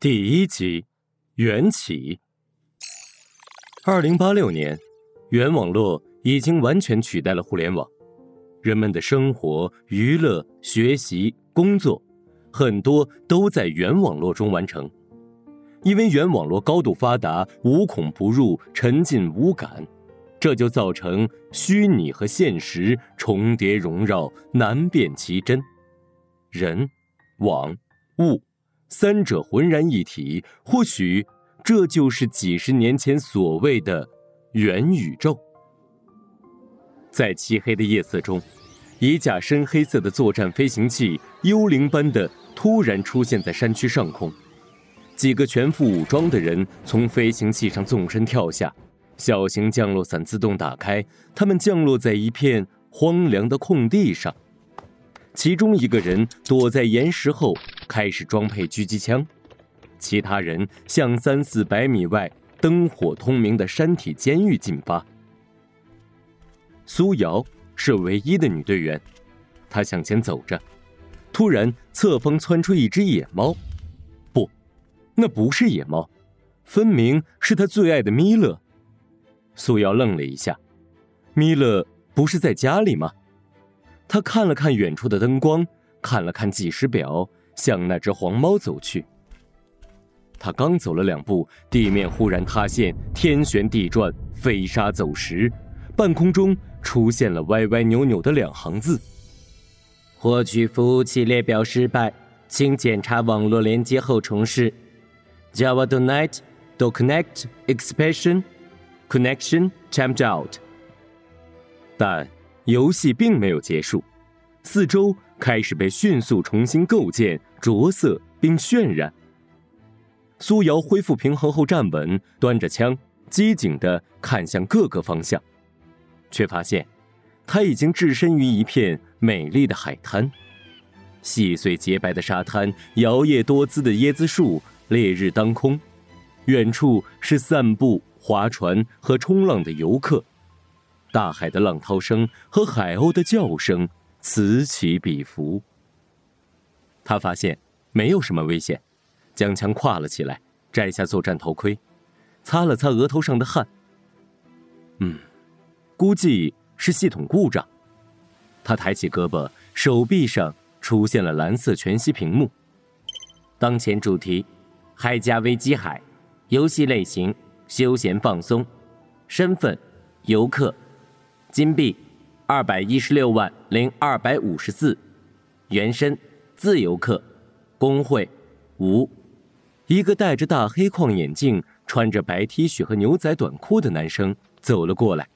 第一集，缘起。二零八六年，原网络已经完全取代了互联网，人们的生活、娱乐、学习、工作，很多都在原网络中完成。因为原网络高度发达，无孔不入，沉浸无感，这就造成虚拟和现实重叠融绕，难辨其真。人、网、物。三者浑然一体，或许这就是几十年前所谓的元宇宙。在漆黑的夜色中，一架深黑色的作战飞行器幽灵般的突然出现在山区上空，几个全副武装的人从飞行器上纵身跳下，小型降落伞自动打开，他们降落在一片荒凉的空地上。其中一个人躲在岩石后，开始装配狙击枪；其他人向三四百米外灯火通明的山体监狱进发。苏瑶是唯一的女队员，她向前走着，突然侧方窜出一只野猫，不，那不是野猫，分明是她最爱的米勒。苏瑶愣了一下，米勒不是在家里吗？他看了看远处的灯光，看了看计时表，向那只黄猫走去。他刚走了两步，地面忽然塌陷，天旋地转，飞沙走石，半空中出现了歪歪扭扭的两行字：“获取服务器列表失败，请检查网络连接后重试。Java do not do connect expression connection timed out。”但。游戏并没有结束，四周开始被迅速重新构建、着色并渲染。苏瑶恢复平衡后站稳，端着枪，机警地看向各个方向，却发现他已经置身于一片美丽的海滩，细碎洁白的沙滩，摇曳多姿的椰子树，烈日当空，远处是散步、划船和冲浪的游客。大海的浪涛声和海鸥的叫声此起彼伏。他发现没有什么危险，将枪挎了起来，摘下作战头盔，擦了擦额头上的汗。嗯，估计是系统故障。他抬起胳膊，手臂上出现了蓝色全息屏幕。当前主题：海加危机海，游戏类型：休闲放松，身份：游客。金币，二百一十六万零二百五十四，原身，自由客，工会，无。一个戴着大黑框眼镜、穿着白 T 恤和牛仔短裤的男生走了过来，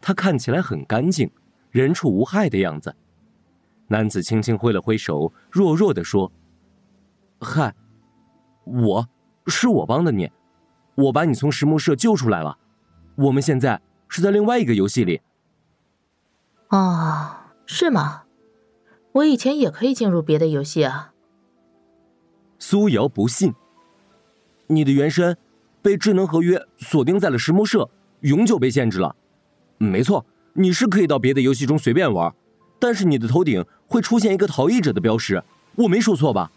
他看起来很干净，人畜无害的样子。男子轻轻挥了挥手，弱弱的说：“嗨，我是我帮的你，我把你从石木社救出来了，我们现在。”是在另外一个游戏里。哦，是吗？我以前也可以进入别的游戏啊。苏瑶不信。你的原身被智能合约锁定在了石魔社，永久被限制了。没错，你是可以到别的游戏中随便玩，但是你的头顶会出现一个逃逸者的标识。我没说错吧？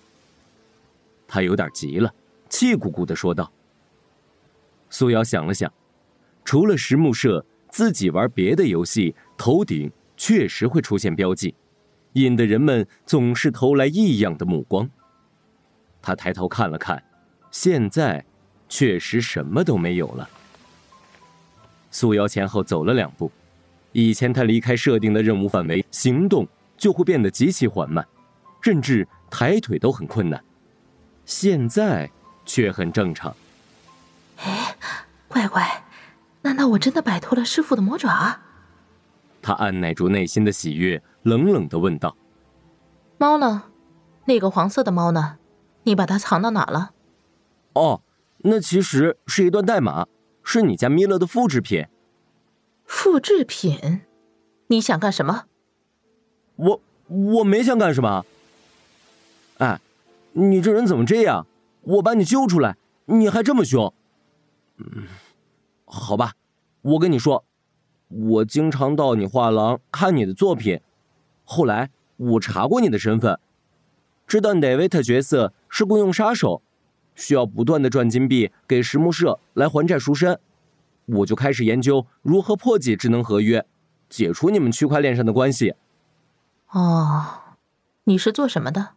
他有点急了，气鼓鼓的说道。苏瑶想了想。除了石木社，自己玩别的游戏，头顶确实会出现标记，引得人们总是投来异样的目光。他抬头看了看，现在确实什么都没有了。素瑶前后走了两步，以前他离开设定的任务范围，行动就会变得极其缓慢，甚至抬腿都很困难，现在却很正常。哎，乖乖。难道我真的摆脱了师傅的魔爪？他按耐住内心的喜悦，冷冷的问道：“猫呢？那个黄色的猫呢？你把它藏到哪了？”“哦，那其实是一段代码，是你家米勒的复制品。”“复制品？你想干什么？”“我我没想干什么。”“哎，你这人怎么这样？我把你救出来，你还这么凶。”“嗯。”好吧，我跟你说，我经常到你画廊看你的作品。后来我查过你的身份，知道 David 角色是雇佣杀手，需要不断的赚金币给石木社来还债赎身，我就开始研究如何破解智能合约，解除你们区块链上的关系。哦，你是做什么的？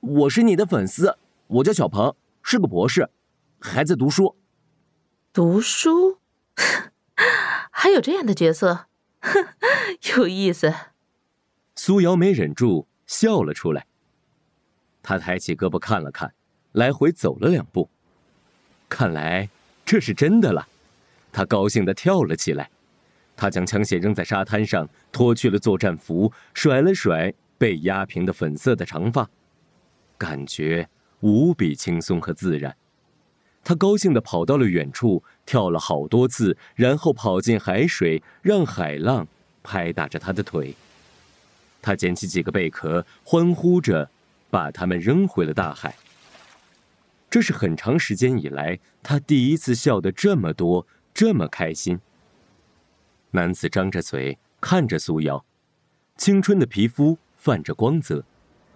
我是你的粉丝，我叫小鹏，是个博士，还在读书。读书？还有这样的角色？有意思。苏瑶没忍住笑了出来。他抬起胳膊看了看，来回走了两步。看来这是真的了。他高兴的跳了起来。他将枪械扔在沙滩上，脱去了作战服，甩了甩被压平的粉色的长发，感觉无比轻松和自然。他高兴地跑到了远处，跳了好多次，然后跑进海水，让海浪拍打着他的腿。他捡起几个贝壳，欢呼着。把它们扔回了大海。这是很长时间以来他第一次笑得这么多，这么开心。男子张着嘴看着苏瑶，青春的皮肤泛着光泽，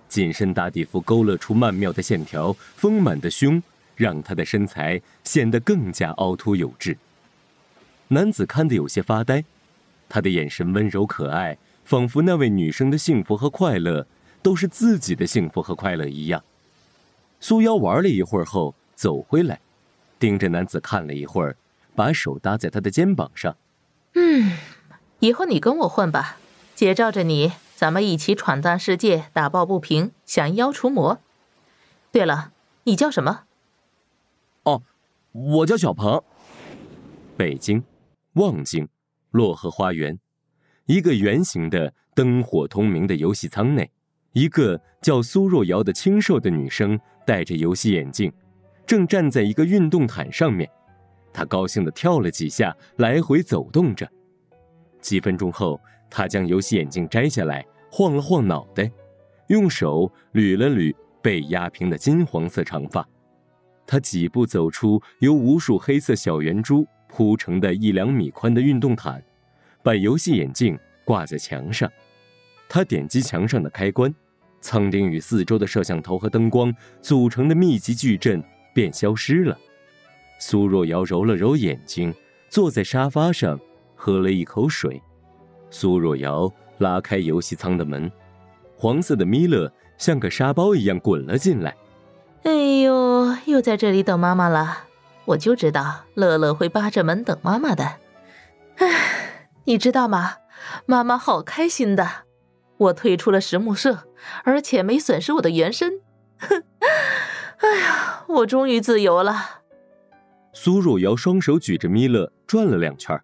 紧身打底服勾勒出曼妙的线条，丰满的胸让他的身材显得更加凹凸有致。男子看得有些发呆，他的眼神温柔可爱，仿佛那位女生的幸福和快乐。都是自己的幸福和快乐一样。苏瑶玩了一会儿后走回来，盯着男子看了一会儿，把手搭在他的肩膀上。嗯，以后你跟我混吧，姐罩着你，咱们一起闯荡世界，打抱不平，降妖除魔。对了，你叫什么？我叫小鹏。北京，望京，洛河花园，一个圆形的灯火通明的游戏舱内。一个叫苏若瑶的清瘦的女生戴着游戏眼镜，正站在一个运动毯上面。她高兴地跳了几下，来回走动着。几分钟后，她将游戏眼镜摘下来，晃了晃脑袋，用手捋了捋被压平的金黄色长发。他几步走出由无数黑色小圆珠铺成的一两米宽的运动毯，把游戏眼镜挂在墙上。他点击墙上的开关。苍顶与四周的摄像头和灯光组成的密集矩阵便消失了。苏若瑶揉了揉眼睛，坐在沙发上，喝了一口水。苏若瑶拉开游戏舱的门，黄色的米勒像个沙包一样滚了进来。哎呦，又在这里等妈妈了！我就知道乐乐会扒着门等妈妈的。唉，你知道吗？妈妈好开心的。我退出了石木社，而且没损失我的原身。哼，哎呀，我终于自由了。苏若瑶双手举着米勒转了两圈，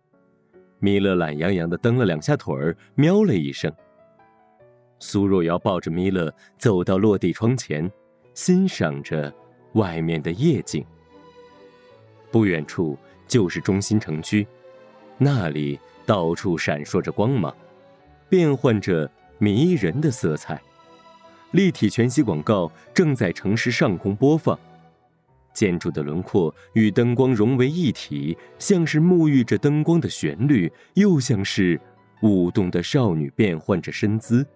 米勒懒洋洋的蹬了两下腿儿，喵了一声。苏若瑶抱着米勒走到落地窗前，欣赏着外面的夜景。不远处就是中心城区，那里到处闪烁着光芒，变换着。迷人的色彩，立体全息广告正在城市上空播放，建筑的轮廓与灯光融为一体，像是沐浴着灯光的旋律，又像是舞动的少女变换着身姿。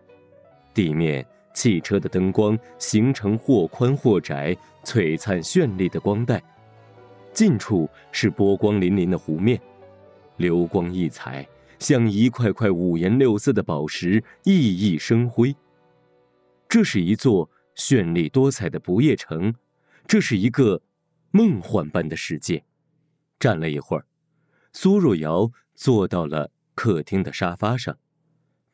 地面、汽车的灯光形成或宽或窄、璀璨绚丽的光带，近处是波光粼粼的湖面，流光溢彩。像一块块五颜六色的宝石，熠熠生辉。这是一座绚丽多彩的不夜城，这是一个梦幻般的世界。站了一会儿，苏若瑶坐到了客厅的沙发上，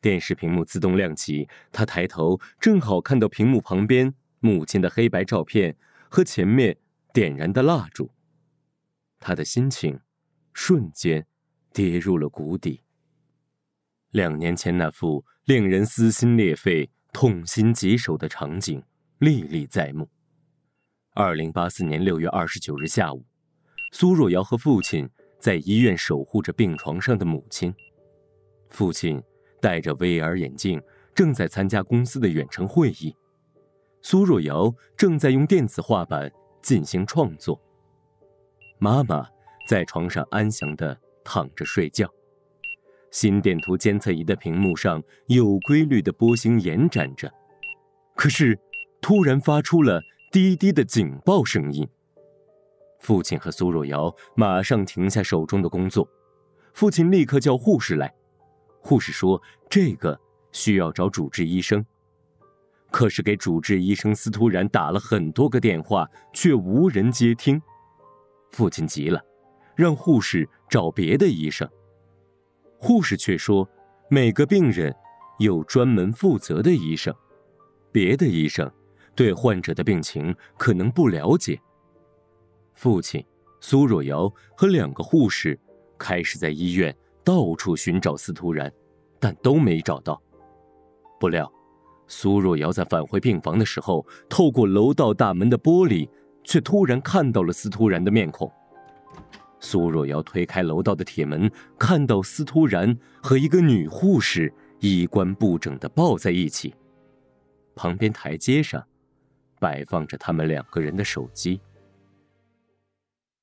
电视屏幕自动亮起，他抬头正好看到屏幕旁边母亲的黑白照片和前面点燃的蜡烛，他的心情瞬间跌入了谷底。两年前那幅令人撕心裂肺、痛心疾首的场景历历在目。二零八四年六月二十九日下午，苏若瑶和父亲在医院守护着病床上的母亲。父亲戴着 VR 眼镜，正在参加公司的远程会议。苏若瑶正在用电子画板进行创作。妈妈在床上安详地躺着睡觉。心电图监测仪的屏幕上有规律的波形延展着，可是突然发出了滴滴的警报声音。父亲和苏若瑶马上停下手中的工作，父亲立刻叫护士来。护士说：“这个需要找主治医生。”可是给主治医生司徒然打了很多个电话，却无人接听。父亲急了，让护士找别的医生。护士却说：“每个病人有专门负责的医生，别的医生对患者的病情可能不了解。”父亲、苏若瑶和两个护士开始在医院到处寻找司徒然，但都没找到。不料，苏若瑶在返回病房的时候，透过楼道大门的玻璃，却突然看到了司徒然的面孔。苏若瑶推开楼道的铁门，看到司徒然和一个女护士衣冠不整的抱在一起，旁边台阶上摆放着他们两个人的手机。